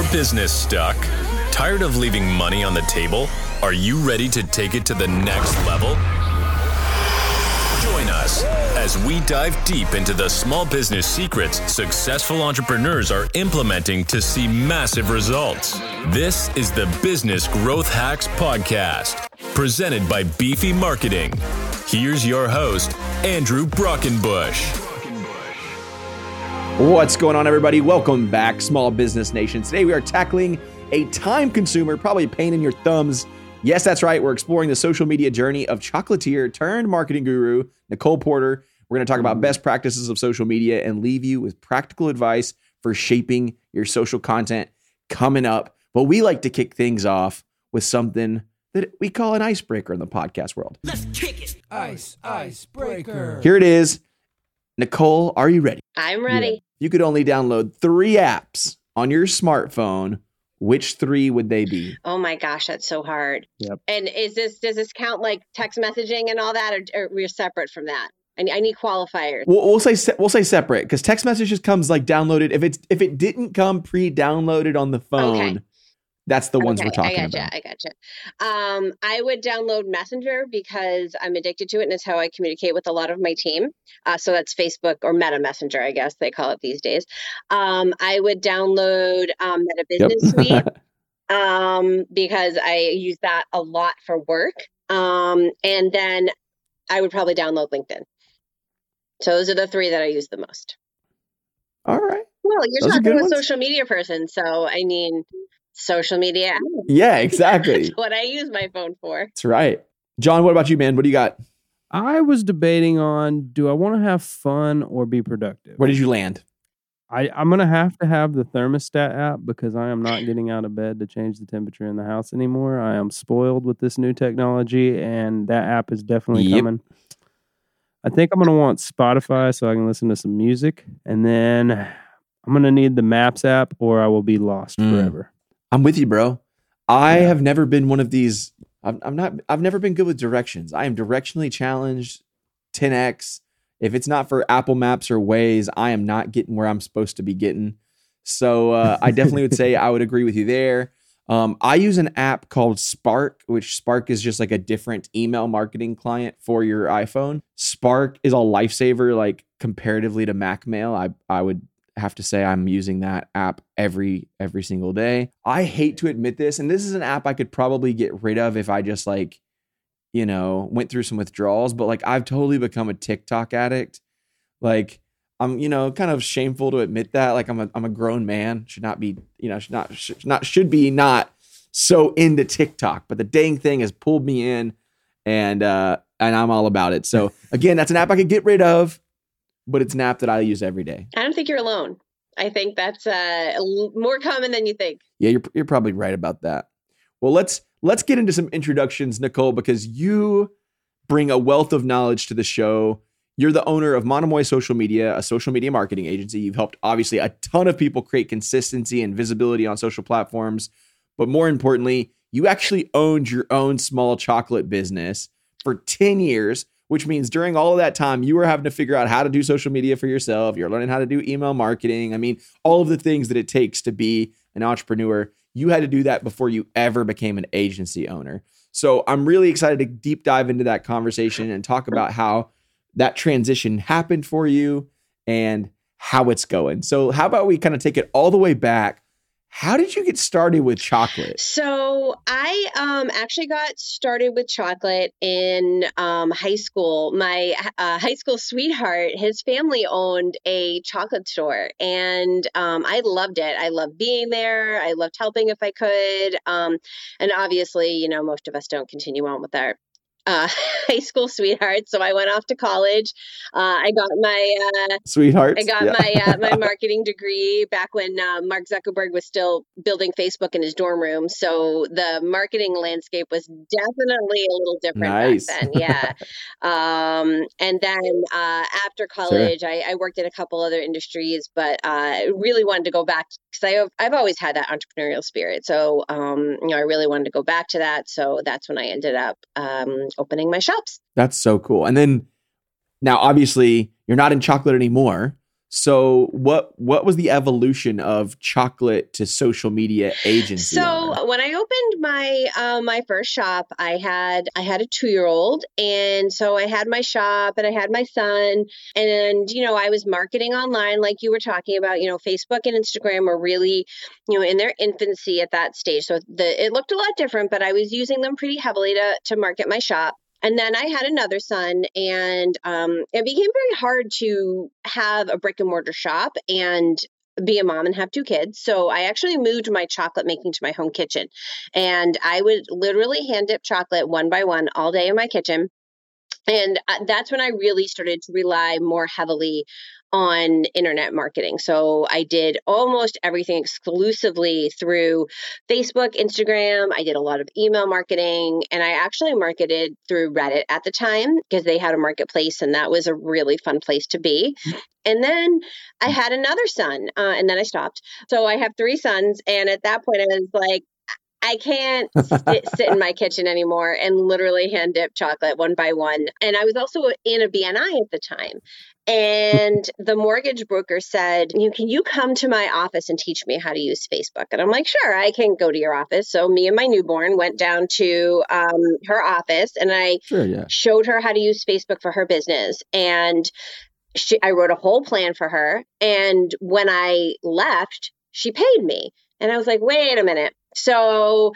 your business stuck? Tired of leaving money on the table? Are you ready to take it to the next level? Join us as we dive deep into the small business secrets successful entrepreneurs are implementing to see massive results. This is the Business Growth Hacks Podcast, presented by Beefy Marketing. Here's your host, Andrew Brockenbush. What's going on, everybody? Welcome back, Small Business Nation. Today we are tackling a time consumer, probably a pain in your thumbs. Yes, that's right. We're exploring the social media journey of chocolatier turned marketing guru, Nicole Porter. We're going to talk about mm. best practices of social media and leave you with practical advice for shaping your social content coming up. But we like to kick things off with something that we call an icebreaker in the podcast world. Let's kick it. Ice, icebreaker. Here it is. Nicole, are you ready? I'm ready. You could only download three apps on your smartphone. Which three would they be? Oh my gosh, that's so hard. Yep. And is this does this count like text messaging and all that, or, or we're separate from that? I need, I need qualifiers. We'll, we'll say se- we'll say separate because text messages comes like downloaded. If it's if it didn't come pre-downloaded on the phone, Okay. That's the ones okay, we're talking about. I gotcha. about. I gotcha. Um, I would download Messenger because I'm addicted to it, and it's how I communicate with a lot of my team. Uh, so that's Facebook or Meta Messenger, I guess they call it these days. Um, I would download um, Meta Business Suite. um, because I use that a lot for work. Um, and then I would probably download LinkedIn. So those are the three that I use the most. All right. Well, you're Those talking to a social media person, so I mean, social media. Yeah, exactly. That's what I use my phone for. that's right. John, what about you, man? What do you got? I was debating on do I want to have fun or be productive? Where did you land? I, I'm gonna have to have the thermostat app because I am not getting out of bed to change the temperature in the house anymore. I am spoiled with this new technology, and that app is definitely Yep. coming. I think I'm gonna want Spotify so I can listen to some music, and then I'm gonna need the Maps app, or I will be lost Mm. forever. I'm with you, bro. I Yeah. have never been one of these. I'm, I'm not. I've never been good with directions. I am directionally challenged. 10x. If it's not for Apple Maps or Waze, I am not getting where I'm supposed to be getting. So uh, I definitely would say I would agree with you there. Um, I use an app called Spark, which Spark is just like a different email marketing client for your iPhone. Spark is a lifesaver, like comparatively to MacMail. I I would have to say I'm using that app every every single day. I hate to admit this, and this is an app I could probably get rid of if I just like, you know, went through some withdrawals. But like I've totally become a TikTok addict. Like I'm, you know, kind of shameful to admit that. Like I'm a I'm a grown man, should not be, you know, should not should not should be not so into TikTok. But the dang thing has pulled me in, and uh and I'm all about it. So again, that's an app I could get rid of, but it's an app that I use every day. I don't think you're alone. I think that's uh, more common than you think. Yeah, you're you're probably right about that. Well, let's let's get into some introductions, Nicole, because you bring a wealth of knowledge to the show. You're the owner of Monomoy Social Media, a social media marketing agency. You've helped obviously a ton of people create consistency and visibility on social platforms, but more importantly, you actually owned your own small chocolate business for 10 years, which means during all of that time you were having to figure out how to do social media for yourself. You're learning how to do email marketing. I mean, all of the things that it takes to be an entrepreneur. You had to do that before you ever became an agency owner. So I'm really excited to deep dive into that conversation and talk about how that transition happened for you and how it's going. So, how about we kind of take it all the way back? How did you get started with chocolate? So I um, actually got started with chocolate in um, high school. My uh, high school sweetheart, his family owned a chocolate store, and um, I loved it. I loved being there. I loved helping if I could. Um, and obviously, you know, most of us don't continue on with our uh, high school sweetheart. So I went off to college. Uh, I got my uh, Sweetheart. I got my uh, my marketing degree back when uh, Mark Zuckerberg was still building Facebook in his dorm room. So the marketing landscape was definitely a little different Nice. back then. Yeah. um, and then uh, after college, I, I worked in a couple other industries, but uh, I really wanted to go back because I've I've always had that entrepreneurial spirit. So um, you know, I really wanted to go back to that. So that's when I ended up um, opening my shops. That's so cool. And then now, obviously, you're not in chocolate anymore. So what what was the evolution of chocolate to social media agency? So owner? when I opened my uh, my first shop, I had I had a two year old, and so I had my shop and I had my son, and you know I was marketing online like you were talking about. You know, Facebook and Instagram were really you know in their infancy at that stage, so the it looked a lot different, but I was using them pretty heavily to to market my shop. And then I had another son, and um, it became very hard to have a brick and mortar shop and be a mom and have two kids. So I actually moved my chocolate making to my home kitchen. And I would literally hand dip chocolate one by one all day in my kitchen. And uh, that's when I really started to rely more heavily on internet marketing. So I did almost everything exclusively through Facebook, Instagram. I did a lot of email marketing, and I actually marketed through Reddit at the time because they had a marketplace, and that was a really fun place to be. And then I had another son, uh, and then I stopped. So I have three sons, and at that point, I was like, I can't sit, sit in my kitchen anymore and literally hand dip chocolate one by one. And I was also in a BNI at the time. And the mortgage broker said, you Can you come to my office and teach me how to use Facebook? And I'm like, Sure, I can go to your office. So me and my newborn went down to um, her office and I sure, yeah. showed her how to use Facebook for her business. And she, I wrote a whole plan for her. And when I left, she paid me. And I was like, wait a minute. So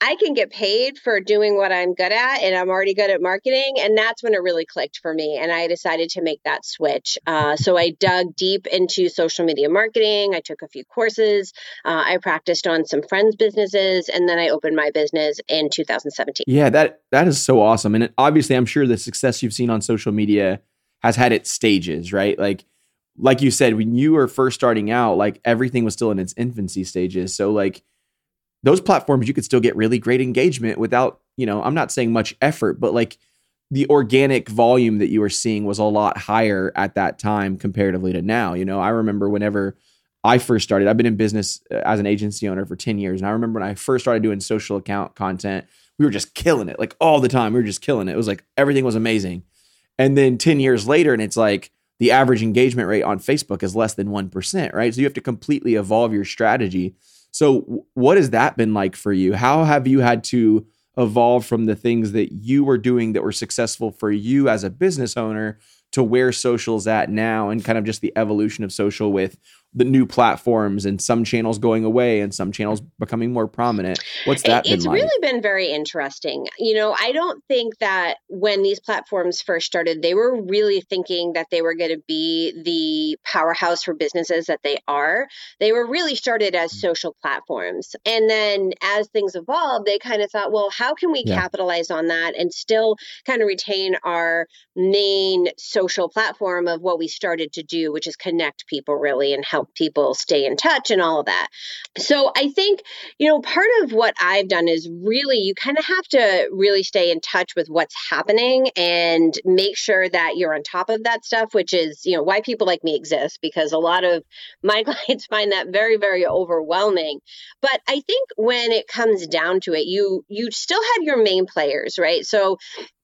I can get paid for doing what I'm good at, and I'm already good at marketing. And that's when it really clicked for me. And I decided to make that switch. Uh, so I dug deep into social media marketing. I took a few courses. Uh, I practiced on some friends' businesses, and then I opened my business in 2017. Yeah, that that is so awesome. And obviously, I'm sure the success you've seen on social media has had its stages, right? Like, like you said, when you were first starting out, like everything was still in its infancy stages. So, like those platforms you could still get really great engagement without, you know, I'm not saying much effort, but like the organic volume that you were seeing was a lot higher at that time comparatively to now. You know, I remember whenever I first started, I've been in business uh, as an agency owner for 10 years. And I remember when I first started doing social account content, we were just killing it like all the time. We were just killing it. It was like everything was amazing. And then 10 years later, and it's like the average engagement rate on Facebook is less than 1%, right? So you have to completely evolve your strategy so, what has that been like for you? How have you had to evolve from the things that you were doing that were successful for you as a business owner to where social's at now and kind of just the evolution of social with the new platforms and some channels going away and some channels becoming more prominent. What's that it's been like? It's really been very interesting. You know, I don't think that when these platforms first started, they were really thinking that they were going to be the powerhouse for businesses that they are. They were really started as mm. social platforms. And then as things evolved, they kind of thought, well, how can we yeah. capitalize on that and still kind of retain our main social platform of what we started to do, which is connect people really and help people stay in touch and all of that. So I think, you know, part of what I've done is really you kind of have to really stay in touch with what's happening and make sure that you're on top of that stuff, which is, you know, why people like me exist because a lot of my clients find that very very overwhelming. But I think when it comes down to it, you you still have your main players, right? So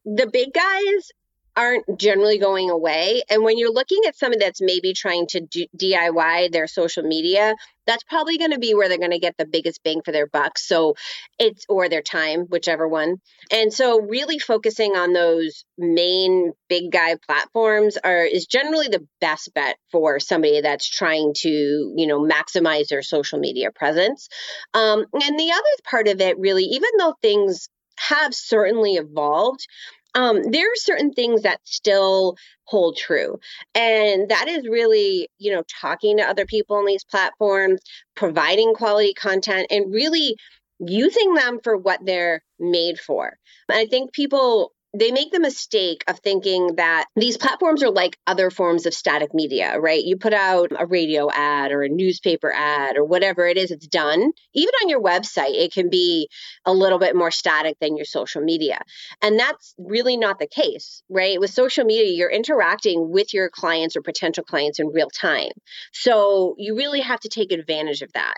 the big guys aren't generally going away. And when you're looking at somebody that's maybe trying to DIY their social media, that's probably going to be where they're going to get the biggest bang for their buck. So it's, or their time, whichever one. And so really focusing on those main big guy platforms are, is generally the best bet for somebody that's trying to, you know, maximize their social media presence. Um, and the other part of it really, even though things have certainly evolved, um, there are certain things that still hold true. And that is really, you know, talking to other people on these platforms, providing quality content, and really using them for what they're made for. I think people they make the mistake of thinking that these platforms are like other forms of static media, right? You put out a radio ad or a newspaper ad or whatever it is, it's done. Even on your website, it can be a little bit more static than your social media. And that's really not the case, right? With social media, you're interacting with your clients or potential clients in real time. So you really have to take advantage of that.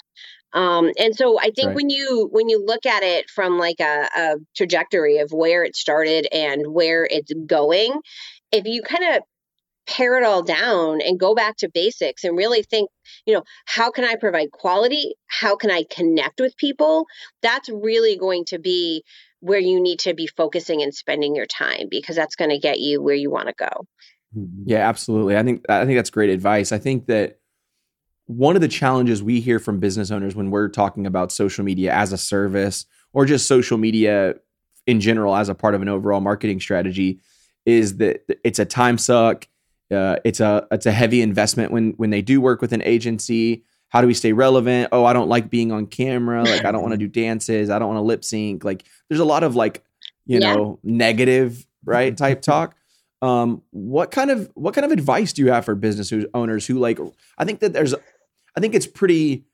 Um, and so I think right. when you when you look at it from like a, a trajectory of where it started and where it's going, if you kind of pare it all down and go back to basics and really think, you know, how can I provide quality? How can I connect with people? That's really going to be where you need to be focusing and spending your time because that's going to get you where you want to go. Mm-hmm. Yeah, absolutely. I think I think that's great advice. I think that one of the challenges we hear from business owners when we're talking about social media as a service or just social media in general as a part of an overall marketing strategy is that it's a time suck. Uh, it's a it's a heavy investment when when they do work with an agency. How do we stay relevant? Oh, I don't like being on camera. Like I don't want to do dances. I don't want to lip sync. Like there's a lot of like you yeah. know negative right type talk. Um, what kind of what kind of advice do you have for business owners who like? I think that there's, I think it's pretty.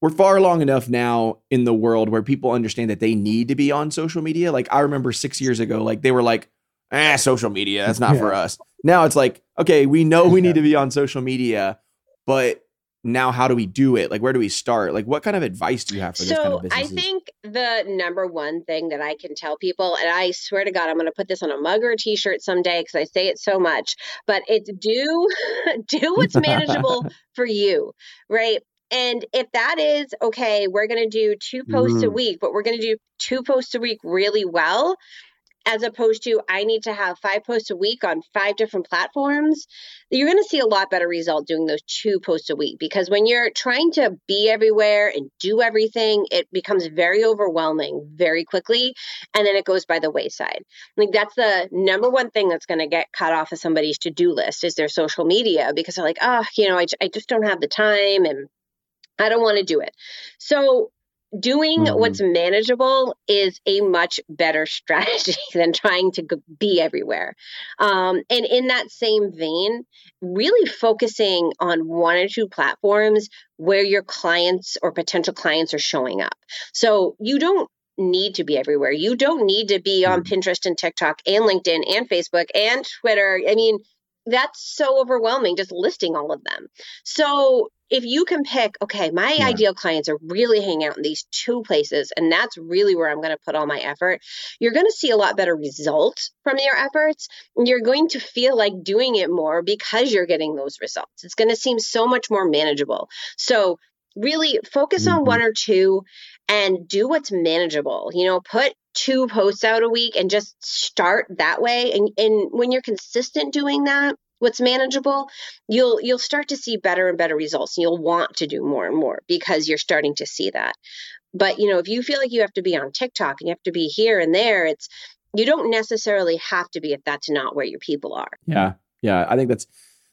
We're far along enough now in the world where people understand that they need to be on social media. Like I remember six years ago, like they were like, "Ah, social media, that's not yeah. for us." Now it's like, okay, we know we need to be on social media, but now how do we do it? Like where do we start? Like what kind of advice do you have for so this kind of business? I think the number one thing that I can tell people, and I swear to God, I'm going to put this on a mug or a t-shirt someday because I say it so much, but it's do do what's manageable for you, right? And if that is okay, we're going to do two posts mm. a week, but we're going to do two posts a week really well as opposed to I need to have five posts a week on five different platforms, you're going to see a lot better result doing those two posts a week because when you're trying to be everywhere and do everything, it becomes very overwhelming very quickly and then it goes by the wayside. Like that's the number one thing that's going to get cut off of somebody's to-do list is their social media because they're like, "Oh, you know, I, I just don't have the time and I don't want to do it." So doing mm-hmm. what's manageable is a much better strategy than trying to be everywhere. Um, and in that same vein, really focusing on one or two platforms where your clients or potential clients are showing up. So you don't need to be everywhere. You don't need to be on mm-hmm. Pinterest and TikTok and LinkedIn and Facebook and Twitter. I mean, that's so overwhelming just listing all of them. So if you can pick, okay, my yeah. ideal clients are really hanging out in these two places, and that's really where I'm going to put all my effort, you're going to see a lot better results from your efforts. And you're going to feel like doing it more because you're getting those results. It's going to seem so much more manageable. So, really focus mm-hmm. on one or two and do what's manageable. You know, put two posts out a week and just start that way. And, and when you're consistent doing that, what's manageable you'll you'll start to see better and better results. And you'll want to do more and more because you're starting to see that. But you know if you feel like you have to be on tiktok and you have to be here and there it's you don't necessarily have to be if that's not where your people are. Yeah. Yeah. I think that's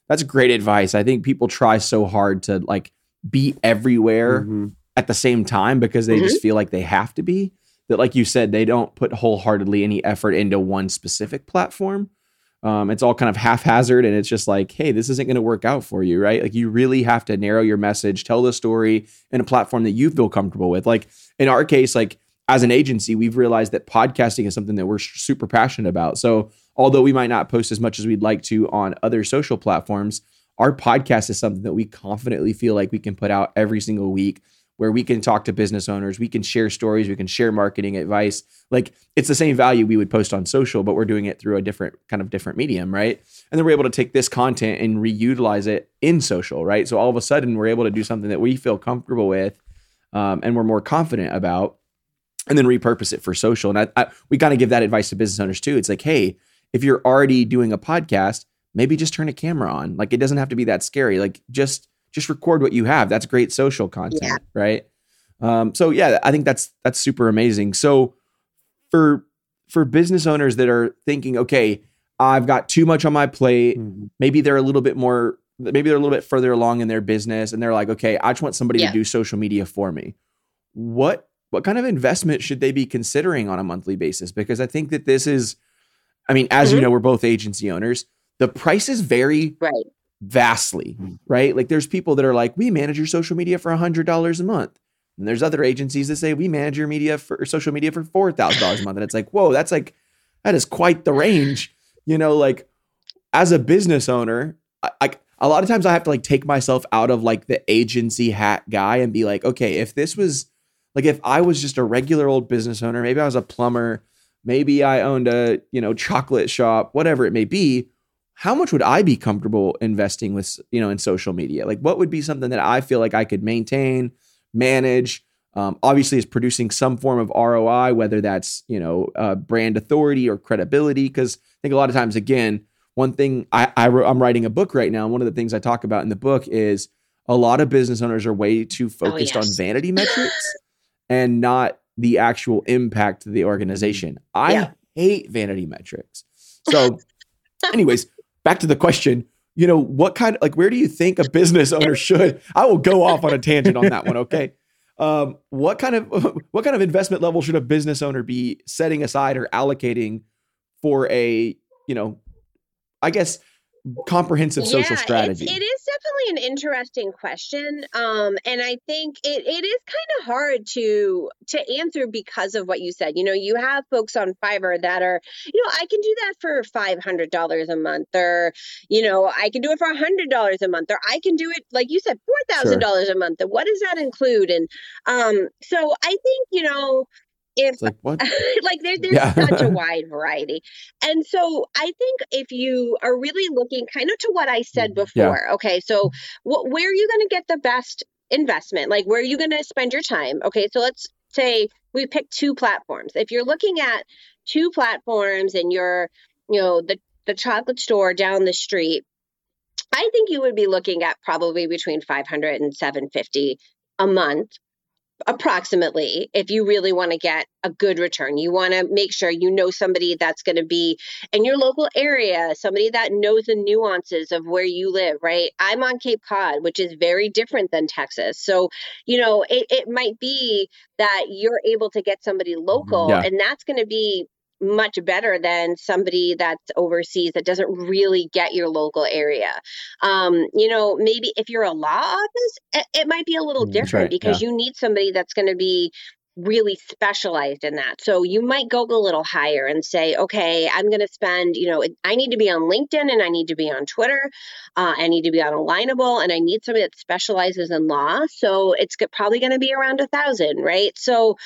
that's great advice. I think people try so hard to like be everywhere mm-hmm. at the same time because they mm-hmm. just feel like they have to be that like you said they don't put wholeheartedly any effort into one specific platform. Um, it's all kind of haphazard and it's just like hey this isn't going to work out for you right? Like you really have to narrow your message tell the story in a platform that you feel comfortable with. Like in our case like as an agency we've realized that podcasting is something that we're super passionate about. So although we might not post as much as we'd like to on other social platforms our podcast is something that we confidently feel like we can put out every single week where we can talk to business owners, we can share stories, we can share marketing advice. Like it's the same value we would post on social, but we're doing it through a different kind of different medium, right? And then we're able to take this content and reutilize it in social, right? So all of a sudden we're able to do something that we feel comfortable with um, and we're more confident about and then repurpose it for social. And I, I, we kind of give that advice to business owners too. It's like, hey, if you're already doing a podcast, maybe just turn a camera on. Like it doesn't have to be that scary. Like just just record what you have. That's great social content, yeah. right? Um, so yeah, I think that's that's super amazing. So for for business owners that are thinking, okay, I've got too much on my plate. Mm-hmm. Maybe they're a little bit more, maybe they're a little bit further along in their business, and they're like, okay, I just want somebody yeah. to do social media for me. What what kind of investment should they be considering on a monthly basis? Because I think that this is, I mean, as mm-hmm. you know, we're both agency owners. The prices vary right vastly, hmm. right? Like there's people that are like, we manage your social media for a $100 a month. And there's other agencies that say we manage your media for social media for $4,000 a month. And it's like, whoa, that's like, that is quite the range. You know, like as a business owner, I, I a lot of times I have to like take myself out of like the agency hat guy and be like, okay, if this was like if I was just a regular old business owner, maybe I was a plumber, maybe I owned a, you know, chocolate shop, whatever it may be, how much would I be comfortable investing with, you know, in social media? Like, what would be something that I feel like I could maintain, manage? Um, obviously, is producing some form of ROI, whether that's you know uh, brand authority or credibility. Because I think a lot of times, again, one thing I, I I'm writing a book right now, and one of the things I talk about in the book is a lot of business owners are way too focused oh, yes. on vanity metrics and not the actual impact to the organization. I yeah. hate vanity metrics. So, anyways, back to the question you know what kind of like where do you think a business owner should i will go off on a tangent on that one okay? Um, what kind of what kind of investment level should a business owner be setting aside or allocating for a you know i guess comprehensive yeah, social strategy. it is definitely an interesting question um, and i think it, it is kind of hard to to answer because of what you said. You know you have folks on fiverr that are you know i can do that for $500 a month or you know i can do it for $100 a month or i can do it like you said $4000 sure. a month. And what does that include? And um, so i think you know if like what like there, there's yeah. such a wide variety and so i think if you are really looking kind of to what i said mm-hmm. before yeah. okay so wh- where are you going to get the best investment like where are you going to spend your time okay so let's say we pick two platforms if you're looking at two platforms and you're you know the the chocolate store down the street i think you would be looking at probably between 500 and 750 a month approximately if you really want to get a good return. You want to make sure you know somebody that's going to be in your local area somebody that knows the nuances of where you live right? I'm on cape cod which is very different than texas. So you know it, it might be that you're able to get somebody mm-hmm. local yeah. and that's going to be much better than somebody that's overseas that doesn't really get your local area. Um, you know, maybe if you're a law office, it, it might be a little mm, different right, because yeah. you need somebody that's going to be really specialized in that. So you might go a little higher and say, okay, I'm going to spend, you know, I need to be on LinkedIn and I need to be on Twitter. Uh, I need to be on Alignable and I need somebody that specializes in law. So it's probably going to be around a thousand, right? So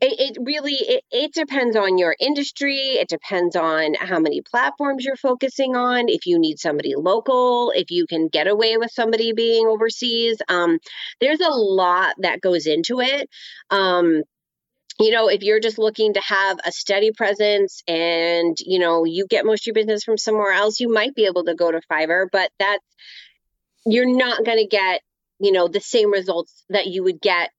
it, it really it, it depends on your industry. It depends on how many platforms you're focusing on. If you need somebody local if you can get away with somebody being overseas um, there's a lot that goes into it. Um, you know if you're just looking to have a steady presence and you know you get most of your business from somewhere else you might be able to go to fiverr but that's you're not going to get you know the same results that you would get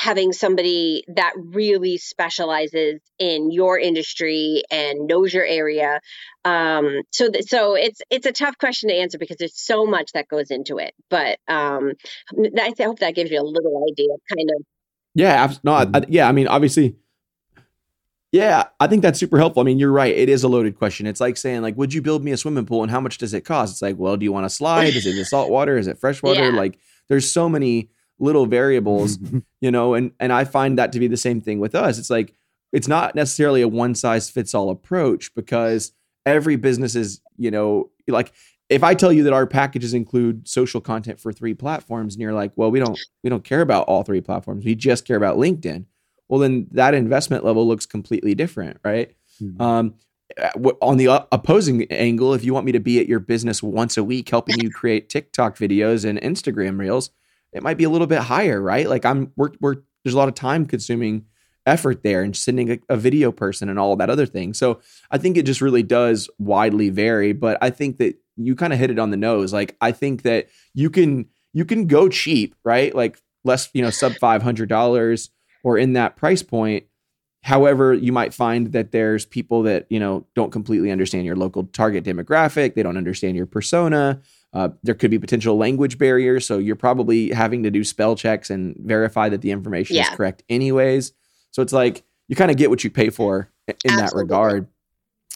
having somebody that really specializes in your industry and knows your area um, so th- so it's it's a tough question to answer because there's so much that goes into it but um, I, th- I hope that gives you a little idea kind of yeah no I, I, yeah i mean obviously yeah, I think that's super helpful. I mean, you're right. It is a loaded question. It's like saying, like, would you build me a swimming pool and how much does it cost? It's like, well, do you want to slide? Is it the salt water? Is it fresh water? Yeah. Like, there's so many little variables, you know, and and I find that to be the same thing with us. It's like it's not necessarily a one size fits all approach because every business is, you know, like if I tell you that our packages include social content for three platforms and you're like, well, we don't we don't care about all three platforms. We just care about LinkedIn. Well, then that investment level looks completely different, right? Mm-hmm. Um, on the opposing angle, if you want me to be at your business once a week helping you create TikTok videos and Instagram reels, it might be a little bit higher, right? Like I'm we're, we're there's a lot of time consuming effort there and sending a, a, video person and all that other thing. So I think it just really does widely vary, but I think that you kind of hit it on the nose. Like I think that you can you can go cheap, right? Like less, you know, sub $500 or in that price point. However, you might find that there's people that, you know, don't completely understand your local target demographic, they don't understand your persona uh, there could be potential language barriers, so you're probably having to do spell checks and verify that the information yeah. is correct, anyways. So it's like you kind of get what you pay for in Absolutely. that regard.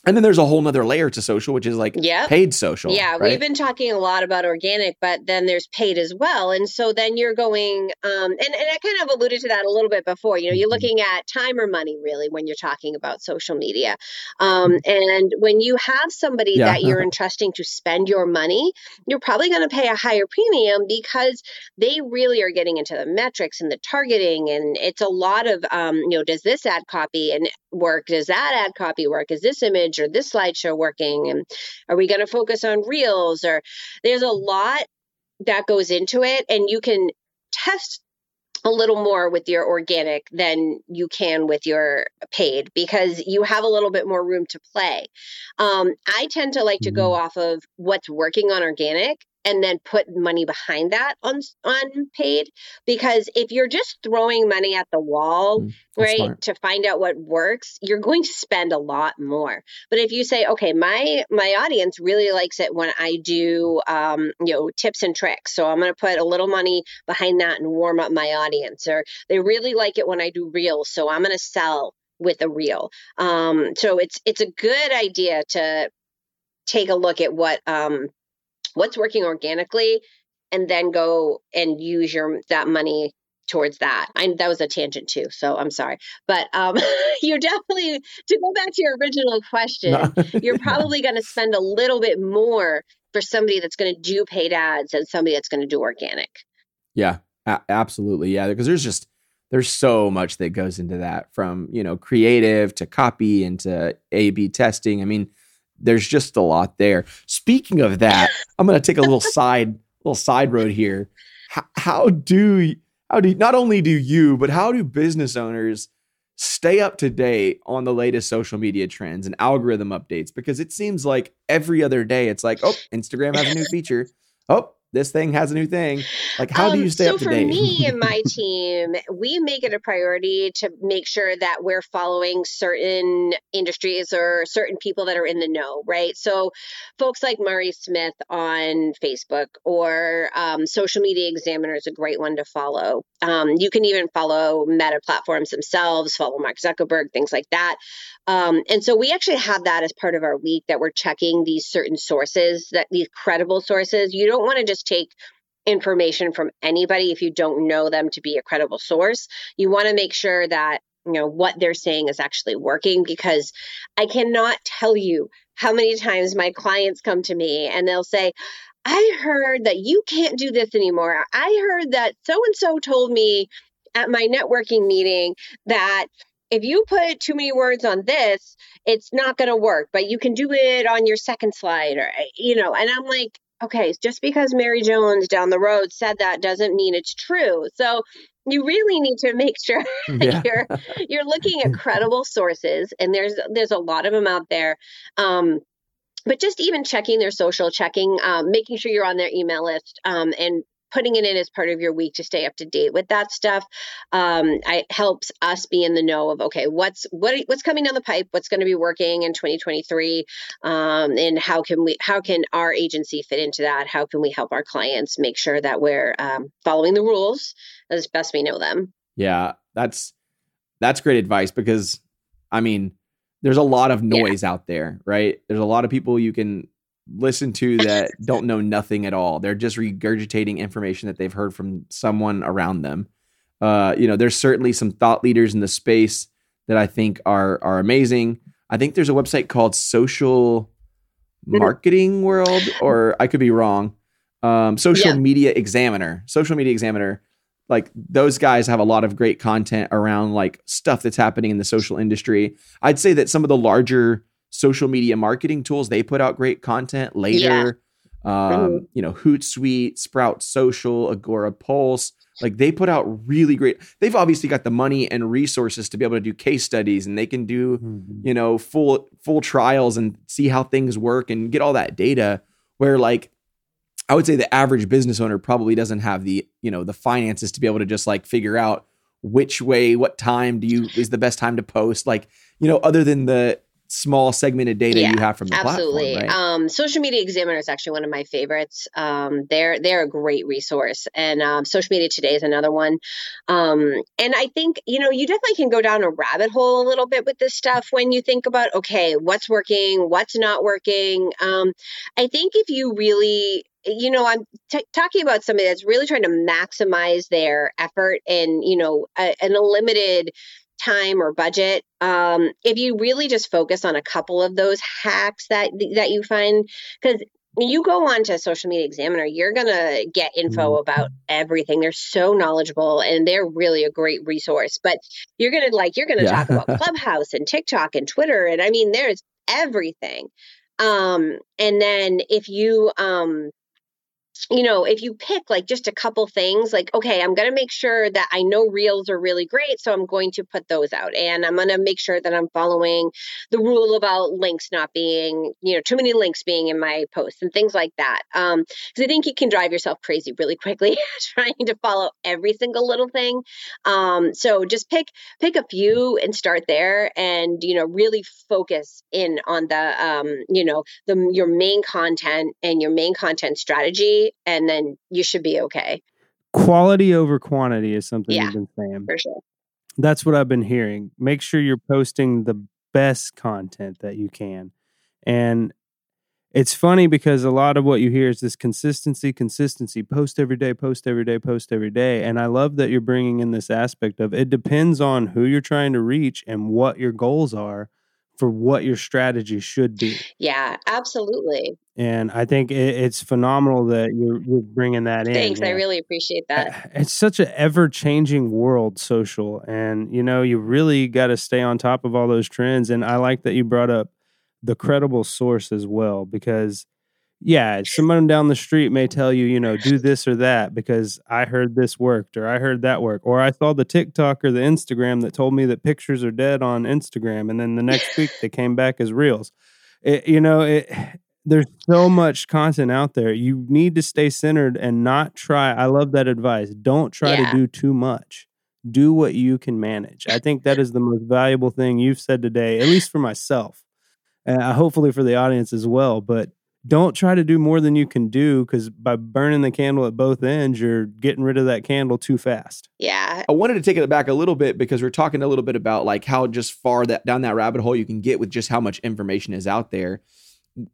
And then there's a whole nother layer to social, which is like yep. paid social. Yeah, right? we've been talking a lot about organic, but then there's paid as well. And so then you're going, um, and, and I kind of alluded to that a little bit before. You know, you're mm-hmm. looking at time or money really when you're talking about social media. Um, and when you have somebody yeah. that you're entrusting to spend your money, you're probably going to pay a higher premium because they really are getting into the metrics and the targeting. And it's a lot of, um, you know, does this ad copy and work? Does that ad copy work? Is this image? Slides or this slideshow working? And are we going to focus on reels? Or there's a lot that goes into it, and you can test a little more with your organic than you can with your paid because you have a little bit more room to play. Um, I tend to like to go mm-hmm. off of what's working on organic and then put money behind that on on paid because if you're just throwing money at the wall mm, right smart. to find out what works you're going to spend a lot more but if you say okay my my audience really likes it when i do um, you know tips and tricks so i'm going to put a little money behind that and warm up my audience or they really like it when i do reels so i'm going to sell with a reel um, so it's it's a good idea to take a look at what um, what's working organically and then go and use your that money towards that. I that was a tangent too, so I'm sorry. But um you're definitely to go back to your original question, no. you're probably going to spend a little bit more for somebody that's going to do paid ads and somebody that's going to do organic. Yeah, a- absolutely. Yeah, because there's just there's so much that goes into that from, you know, creative to copy into A B testing. I mean, there's just a lot there. Speaking of that, I'm going to take a little side little side road here. How, how do how do not only do you, but how do business owners stay up to date on the latest social media trends and algorithm updates? Because it seems like every other day it's like, oh, Instagram has a new feature. Oh, this thing has a new thing. Like, how um, do you stay so up to date? So for me and my team, we make it a priority to make sure that we're following certain industries or certain people that are in the know, right? So, folks like Mari Smith on Facebook or um, Social Media Examiner is a great one to follow. Um, you can even follow Meta platforms themselves, follow Mark Zuckerberg, things like that. Um, and so we actually have that as part of our week that we're checking these certain sources, that these credible sources. You don't want to just take information from anybody if you don't know them to be a credible source. You want to make sure that you know what they're saying is actually working because I cannot tell you how many times my clients come to me and they'll say, I heard that you can't do this anymore. I heard that so and so told me at my networking meeting that if you put too many words on this, it's not going to work, but you can do it on your second slide or, you know, and I'm like, okay, just because Mary Jones down the road said that doesn't mean it's true. So you really need to make sure yeah. you're you're looking at credible sources and there's there's a lot of them out there um, but just even checking their social checking um, making sure you're on their email list um, and putting it in as part of your week to stay up to date with that stuff um, I, helps us be in the know of okay what's what what's coming down the pipe? What's going to be working in 2023 um, and how can we how can our agency fit into that? How can we help our clients make sure that we're um, following the rules as best we know them? Yeah that's that's great advice because i mean there's a lot of noise yeah. out there right? There's a lot of people you can listen to that don't know nothing at all. They're just regurgitating information that they've heard from someone around them. Uh, you know, there's certainly some thought leaders in the space that I think are are amazing. I think there's a website called Social Marketing World, or I could be wrong. Um, Social yeah. Media Examiner, Social Media Examiner. Like those guys have a lot of great content around like stuff that's happening in the social industry. I'd say that some of the larger social media marketing tools. They put out great content later. Yeah. Um, you know, Hootsuite, Sprout Social, Agora Pulse. Like they put out really great. They've obviously got the money and resources to be able to do case studies, and they can do, mm-hmm. you know, full full trials and see how things work and get all that data. Where like I would say the average business owner probably doesn't have the, you know, the finances to be able to just like figure out which way, what time do you is the best time to post. Like, you know, other than the small segmented data yeah, you have from the absolutely. platform. Right? Um, Social Media Examiner is actually one of my favorites. Um, they're they're a great resource, and um, Social Media Today is another one. Um, and I think you know you definitely can go down a rabbit hole a little bit with this stuff when you think about okay, what's working, what's not working. Um, I think if you really you know i'm t- talking about somebody that's really trying to maximize their effort and you know a, in a limited time or budget um, if you really just focus on a couple of those hacks that that you find because you go on to social media examiner you're going to get info mm-hmm. about everything they're so knowledgeable and they're really a great resource but you're going to like you're going to yeah. talk about clubhouse and tiktok and twitter and i mean there's everything. Um, and then if you um you know, if you pick like just a couple things, like, okay, I'm going to make sure that I know reels are really great. So I'm going to put those out. And I'm going to make sure that I'm following the rule about links not being, you know, too many links being in my posts and things like that. Um, because I think you can drive yourself crazy really quickly trying to follow every single little thing. Um, so just pick, pick a few and start there and, you know, really focus in on the, um, you know, the, your main content and your main content strategy and then you should be okay. Quality over quantity is something Yeah, you've been saying. For sure. That's what I've been hearing. Make sure you're posting the best content that you can. And it's funny because a lot of what you hear is this consistency, consistency, post every day, post every day, post every day. And I love that you're bringing in this aspect of it depends on who you're trying to reach and what your goals are for what your strategy should be. Yeah, absolutely. And I think it, it's phenomenal that you're, you're bringing that in. Thanks. I really appreciate that. it's such an ever changing world social and you know you really got to stay on top of all those trends and i like that you brought up the credible source as well because yeah someone down the street may tell you you know do this or that because i heard this worked or i heard that work or i saw the tiktok or the instagram that told me that pictures are dead on instagram and then the next week they came back as reels it, you know it there's so much content out there. You need to stay centered and not try. I love that advice. Don't try Yeah. to do too much. Do what you can manage. I think that is the most valuable thing you've said today, at least for myself, and uh, hopefully for the audience as well. But don't try to do more than you can do because by burning the candle at both ends, you're getting rid of that candle too fast. Yeah. I wanted to take it back a little bit because we're talking a little bit about like how just far that down that rabbit hole you can get with just how much information is out there.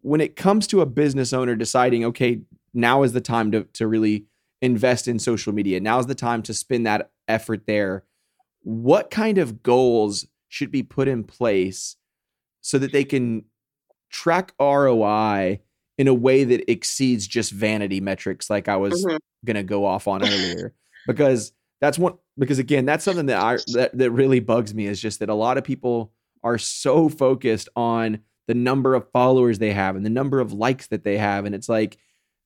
When it comes to a business owner deciding, okay, now is the time to to really invest in social media. Now is the time to spend that effort there. What kind of goals should be put in place so that they can track ROI in a way that exceeds just vanity metrics like I was Mhm. going to go off on earlier because that's one because again that's something that I that, that really bugs me is just that a lot of people are so focused on the number of followers they have and the number of likes that they have and it's like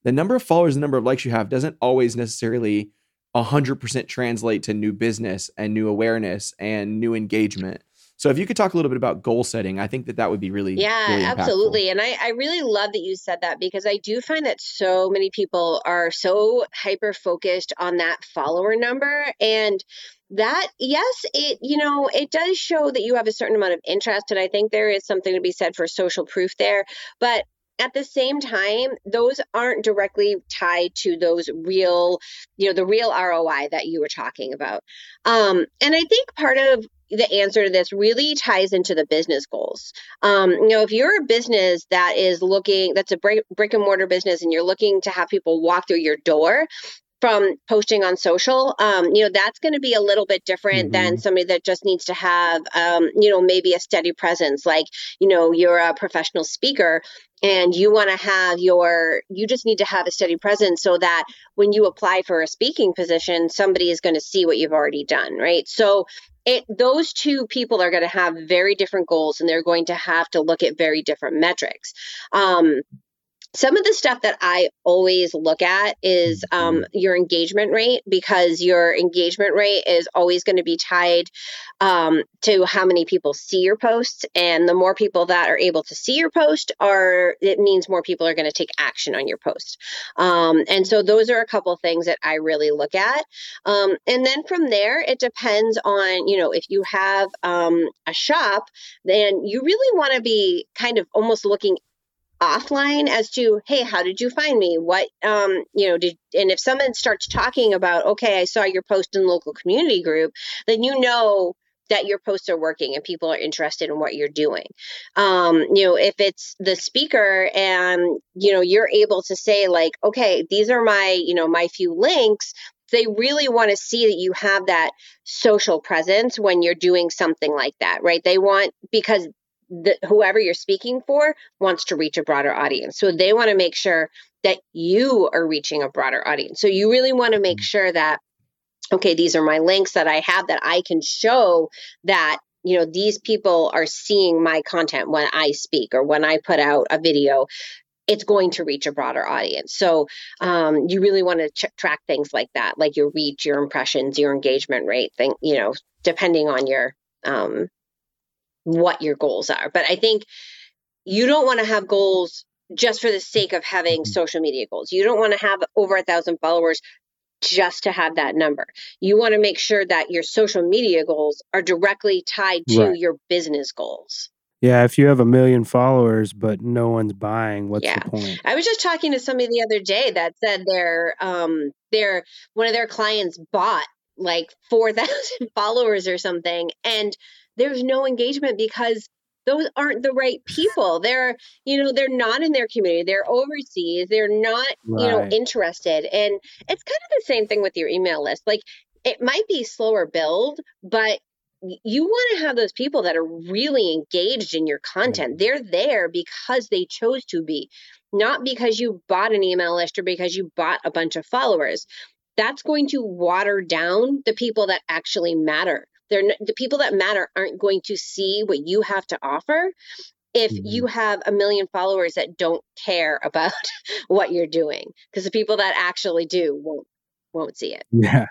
the number of followers the number of likes you have doesn't always necessarily 100% translate to new business and new awareness and new engagement. So if you could talk a little bit about goal setting, I think that that would be really Yeah, really absolutely. And I, I really love that you said that because I do find that so many people are so hyper focused on that follower number. And that, yes, it, you know, it does show that you have a certain amount of interest. And I think there is something to be said for social proof there. But at the same time, those aren't directly tied to those real, you know, the real ROI that you were talking about. Um, and I think part of the answer to this really ties into the business goals. Um, you know, if you're a business that is looking, that's a brick, brick and mortar business, and you're looking to have people walk through your door from posting on social, um, you know, that's going to be a little bit different than somebody that just needs to have, um, you know, maybe a steady presence. Like, you know, you're a professional speaker and you want to have your, you just need to have a steady presence so that when you apply for a speaking position, somebody is going to see what you've already done, right? So, it those two people are going to have very different goals and they're going to have to look at very different metrics. Um, some of the stuff that I always look at is um, your engagement rate because your engagement rate is always going to be tied um, to how many people see your posts, and the more people that are able to see your post, are it means more people are going to take action on your post. Um, and so those are a couple things that I really look at. Um, and then from there, it depends on you know if you have um, a shop, then you really want to be kind of almost looking offline as to hey how did you find me? What um you know did and if someone starts talking about okay i saw your post in local community group then you know that your posts are working and people are interested in what you're doing. Um you know if it's the speaker and you know you're able to say like okay these are my you know my few links they really want to see that you have that social presence when you're doing something like that right? They want because the, whoever you're speaking for wants to reach a broader audience. So they want to make sure that you are reaching a broader audience. So you really want to make sure that, okay, these are my links that I have that I can show that you know these people are seeing my content when i speak or when i put out a video it's going to reach a broader audience so um, you really want to ch- track things like that like your reach your impressions your engagement rate thing you know depending on your um, what your goals are but i think you don't want to have goals just for the sake of having mm-hmm. social media goals. You don't want to have over a thousand followers just to have that number. You want to make sure that your social media goals are directly tied to right. your business goals. Yeah, if you have a million followers but no one's buying, what's yeah. the point? I was just talking to somebody the other day that said their um their one of their clients bought like 4,000 followers or something and there's no engagement because those aren't the right people. They're you know they're not in their community. They're overseas. They're not right. you know interested. And it's kind of the same thing with your email list. Like it might be slower build but you want to have those people that are really engaged in your content. They're there because they chose to be not because you bought an email list or because you bought a bunch of followers. That's going to water down the people that actually matter they're the people that matter aren't going to see what you have to offer if mm-hmm. you have a million followers that don't care about what you're doing because the people that actually do won't won't see it. Yeah.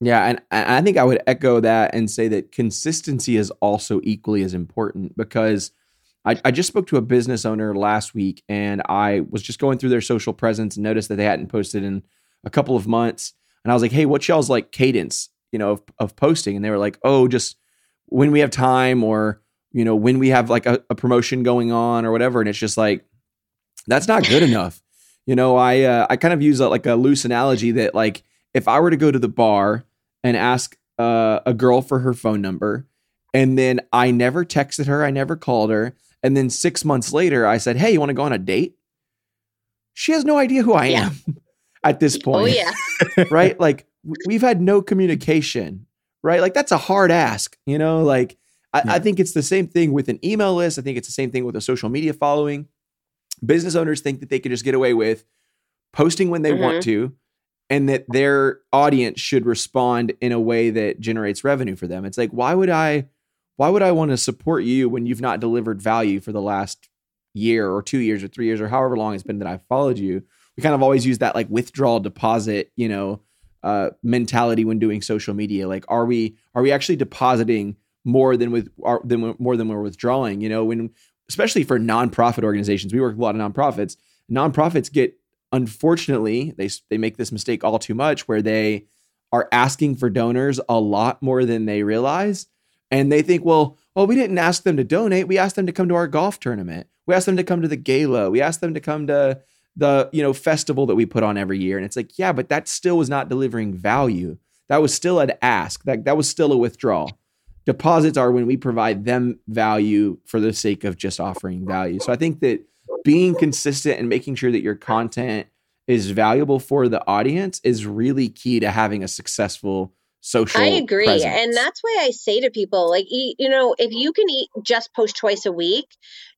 Yeah and i think i would echo that and say that consistency is also equally as important because I, I just spoke to a business owner last week and i was just going through their social presence and noticed that they hadn't posted in a couple of months. And i was like hey what's y'all's like cadence you know, of, of posting. And they were like, oh, just when we have time or, you know, when we have like a, a promotion going on or whatever. And it's just like, that's not good enough. You know, I, uh, I kind of use a, like a loose analogy that like, if I were to go to the bar and ask uh, a girl for her phone number, and then I never texted her, I never called her, and then six months later I said, "Hey, you want to go on a date?" She has no idea who I yeah. am at this oh, point. Oh yeah, right? Like we've had no communication, right? Like that's a hard ask, you know. Like I, yeah. I, think it's the same thing with an email list. I think it's the same thing with a social media following. Business owners think that they can just get away with posting when they mm-hmm. want to, and that their audience should respond in a way that generates revenue for them. It's like why would I, why would I want to support you when you've not delivered value for the last year or two years or three years or however long it's been that I've followed you? We kind of always use that like withdrawal deposit, you know uh, mentality when doing social media. Like, are we are we actually depositing more than with are, than more than we're withdrawing? You know, when especially for nonprofit organizations, we work with a lot of nonprofits. Nonprofits get unfortunately they they make this mistake all too much where they are asking for donors a lot more than they realize, and they think, well, well, we didn't ask them to donate. We asked them to come to our golf tournament. We asked them to come to the gala. We asked them to come to the you know festival that we put on every year. And it's like yeah but that still was not delivering value. That was still an ask. That that was still a withdrawal. Deposits are when we provide them value for the sake of just offering value. So i think that being consistent and making sure that your content is valuable for the audience is really key to having a successful social i agree presence. and that's why i say to people like eat you know if you can eat just post twice a week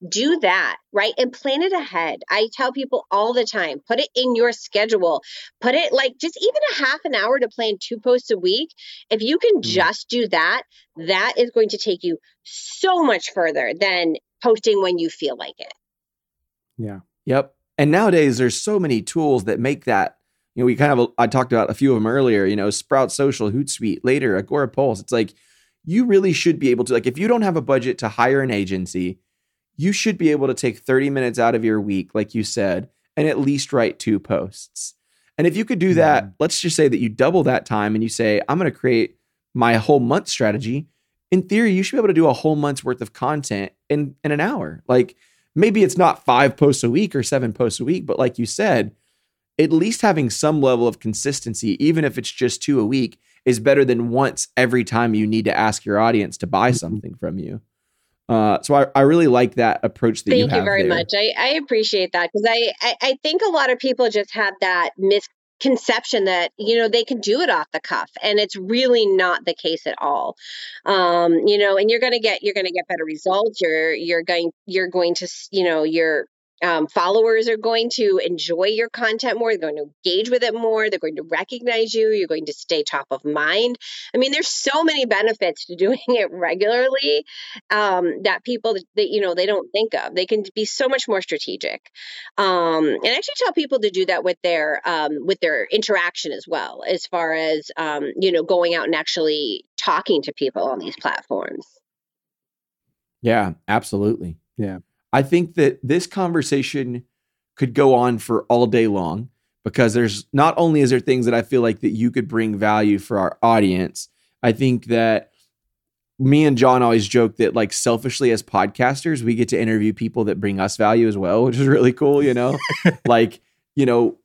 do that right and plan it ahead. I tell people all the time put it in your schedule put it like just even a half an hour to plan two posts a week. If you can mm. just do that that is going to take you so much further than posting when you feel like it. Yeah. Yep. And nowadays there's so many tools that make that you know, we kind of I talked about a few of them earlier. You know, Sprout Social, Hootsuite, later Agorapulse. It's like you really should be able to like if you don't have a budget to hire an agency, you should be able to take 30 minutes out of your week, like you said, and at least write two posts. And if you could do that, let's just say that you double that time and you say, I'm going to create my whole month strategy. In theory, you should be able to do a whole month's worth of content in in an hour. Like maybe it's not five posts a week or seven posts a week, but like you said, at least having some level of consistency, even if it's just two a week, is better than once every time you need to ask your audience to buy mm-hmm. something from you. Uh, so I, I really like that approach that Thank you, you very there. much. I, I appreciate that because I, I, I think a lot of people just have that misconception that you know they can do it off the cuff and it's really not the case at all um you know and you're going to get you're going to get better results you're you're going you're going to you know you're um, followers are going to enjoy your content more. They're going to engage with it more. They're going to recognize you. You're going to stay top of mind. I mean, there's so many benefits to doing it regularly um, that people that you know they don't think of. They can be so much more strategic. Um, and I actually tell people to do that with their um, with their interaction as well, as far as um, you know, going out and actually talking to people on these platforms. Yeah, absolutely. Yeah. I think that this conversation could go on for all day long because there's not only is there things that I feel like that you could bring value for our audience. I think that me and John always joke that like selfishly as podcasters, we get to interview people that bring us value as well, which is really cool, you know? like, you know,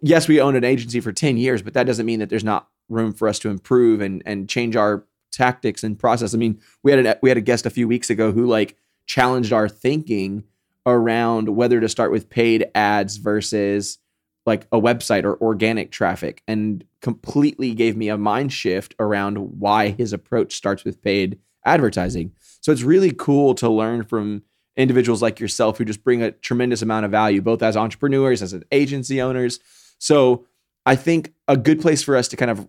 yes, we own an agency for 10 years, but that doesn't mean that there's not room for us to improve and and change our tactics and process. I mean, we had a we had a guest a few weeks ago who like challenged our thinking around whether to start with paid ads versus like a website or organic traffic and completely gave me a mind shift around why his approach starts with paid advertising. So it's really cool to learn from individuals like yourself who just bring a tremendous amount of value both as entrepreneurs as agency owners. So I think a good place for us to kind of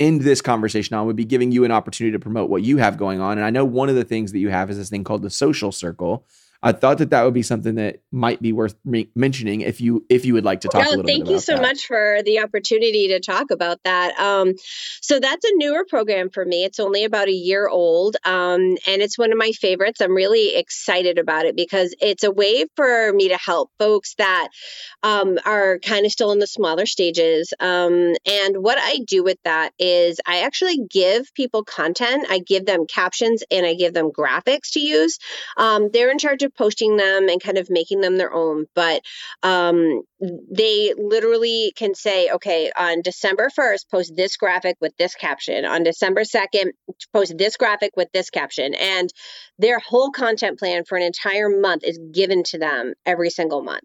end this conversation on would be giving you an opportunity to promote what you have going on. And I know one of the things that you have is this thing called the social circle. I thought that that would be something that might be worth mentioning if you if you would like to talk. No, thank you so that. much for the opportunity to talk about that. Um, so that's a newer program for me. It's only about a year old, um, and it's one of my favorites. I'm really excited about it because it's a way for me to help folks that um, are kind of still in the smaller stages. Um, and what I do with that is I actually give people content. I give them captions and I give them graphics to use. Um, they're in charge of posting them and kind of making them their own, but um, they literally can say, okay, on December 1st, post this graphic with this caption. On December 2nd, post this graphic with this caption. And their whole content plan for an entire month is given to them every single month.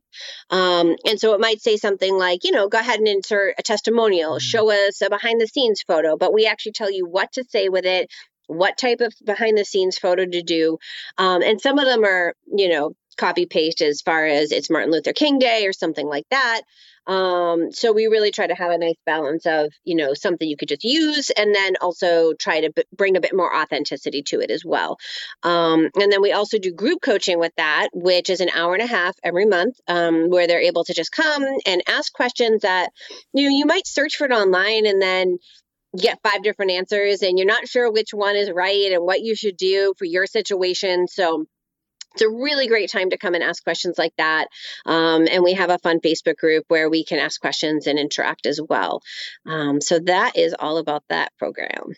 Um, and so it might say something like, you know, go ahead and insert a testimonial, mm-hmm. show us a behind the scenes photo, but we actually tell you what to say with it what type of behind the scenes photo to do. Um, and some of them are, you know, copy paste as far as it's Martin Luther King Day or something like that. Um, so we really try to have a nice balance of, you know, something you could just use and then also try to b- bring a bit more authenticity to it as well. Um, and then we also do group coaching with that, which is an hour and a half every month, um, where they're able to just come and ask questions that, you know, you might search for it online and then get five different answers and you're not sure which one is right and what you should do for your situation. So it's a really great time to come and ask questions like that. Um, and we have a fun Facebook group where we can ask questions and interact as well. Um, so that is all about that program.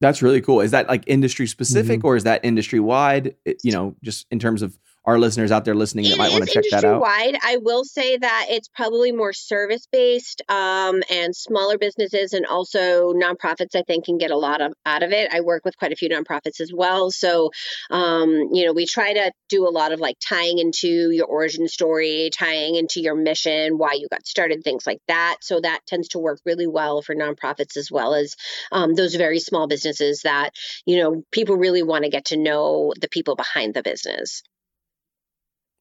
That's really cool. Is that like industry specific mm-hmm. or is that industry wide? You know, just in terms of our listeners out there listening that it might want to check that out? Wide, I will say that it's probably more service based, um, and smaller businesses and also nonprofits. I think can get a lot of out of it. I work with quite a few nonprofits as well, so um, you know we try to do a lot of like tying into your origin story, tying into your mission, why you got started, things like that. So that tends to work really well for nonprofits as well as um, those very small businesses that you know people really want to get to know the people behind the business.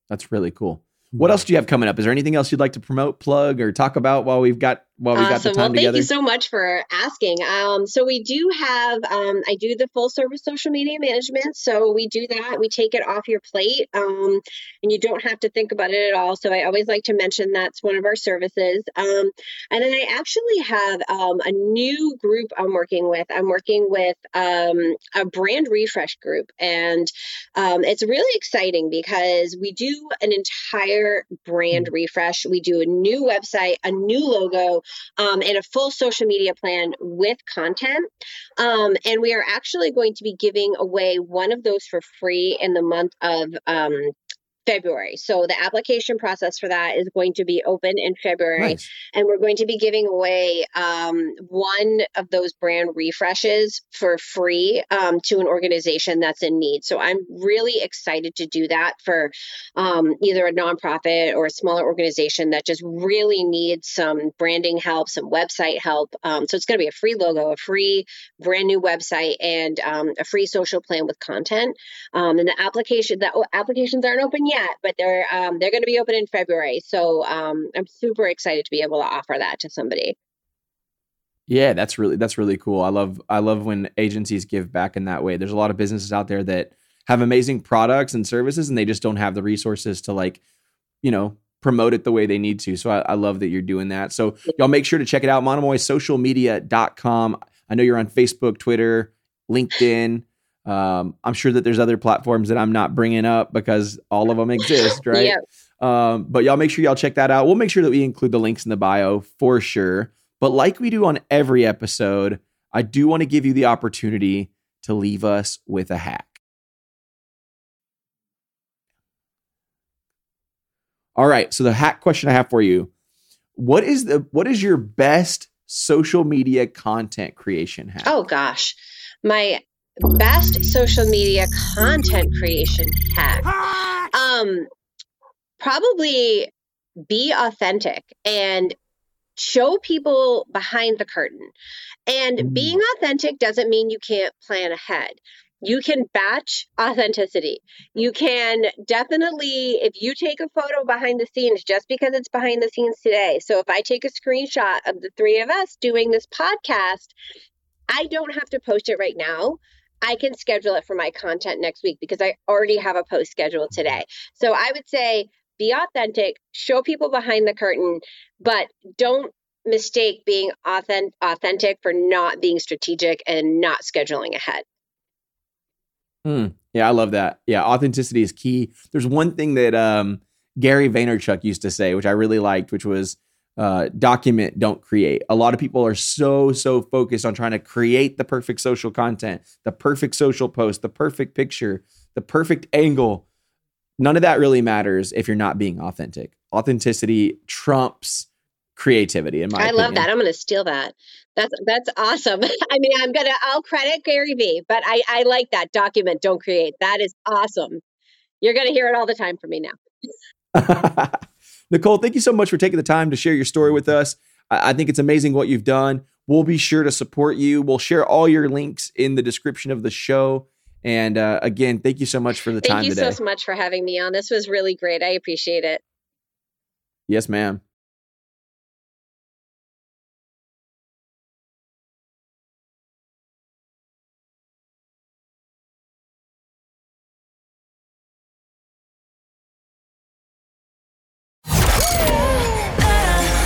That's really cool. What else do you have coming up? Is there anything else you'd like to promote, plug, or talk about while we've got while we got the time well, together? Thank you so much for asking. Um, so we do have, um, I do the full service social media management. So we do that. We take it off your plate, um, and you don't have to think about it at all. So I always like to mention that's one of our services. Um, and then I actually have um, a new group I'm working with. I'm working with um, a brand refresh group, and it's really exciting because we do an entire brand refresh. We do a new website, a new logo um, and a full social media plan with content. Um, and we are actually going to be giving away one of those for free in the month of um, February. So the application process for that is going to be open in February, nice. and we're going to be giving away um, one of those brand refreshes for free um, to an organization that's in need. So I'm really excited to do that for um, either a nonprofit or a smaller organization that just really needs some branding help, some website help. Um, so it's going to be a free logo, a free brand new website, and um, a free social plan with content. Um, and the application, the applications aren't open yet yet, but they're um, they're going to be open in February. So um, I'm super excited to be able to offer that to somebody. Yeah, that's really that's really cool. I love I love when agencies give back in that way. There's a lot of businesses out there that have amazing products and services and they just don't have the resources to like, you know, promote it the way they need to. So I, I love that you're doing that. So y'all make sure to check it out, monomoysocialmedia.com. I know you're on Facebook, Twitter, LinkedIn. Um, I'm sure that there's other platforms that I'm not bringing up because all of them exist, right? Yep. Um, but y'all make sure y'all check that out. We'll make sure that we include the links in the bio for sure. But like we do on every episode, I do want to give you the opportunity to leave us with a hack. All right, so the hack question I have for you. What is the what is your best social media content creation hack? Oh gosh. My best social media content creation hack. Um probably be authentic and show people behind the curtain. And Mm. being authentic doesn't mean you can't plan ahead. You can batch authenticity. You can definitely, if you take a photo behind the scenes, just because it's behind the scenes today. So if I take a screenshot of the three of us doing this podcast, I don't have to post it right now. I can schedule it for my content next week because I already have a post scheduled today. So I would say be authentic, show people behind the curtain, but don't mistake being authentic, for not being strategic and not scheduling ahead. Hmm. Yeah, I love that. Yeah, authenticity is key. There's one thing that um, Gary Vaynerchuk used to say, which I really liked, which was uh, document, don't create. A lot of people are so, so focused on trying to create the perfect social content, the perfect social post, the perfect picture, the perfect angle. None of that really matters if you're not being authentic. Authenticity trumps creativity, in my I love that. I'm going to steal that. That's that's awesome. I mean, I'm gonna I'll credit Gary Vee, but I I like that document. Don't create. That is awesome. You're gonna hear it all the time from me now. Nicole, thank you so much for taking the time to share your story with us. I I think it's amazing what you've done. We'll be sure to support you. We'll share all your links in the description of the show. And uh, again, thank you so much for the Thank time today. Thank you so much for having me on. This was really great. I appreciate it. yes, ma'am.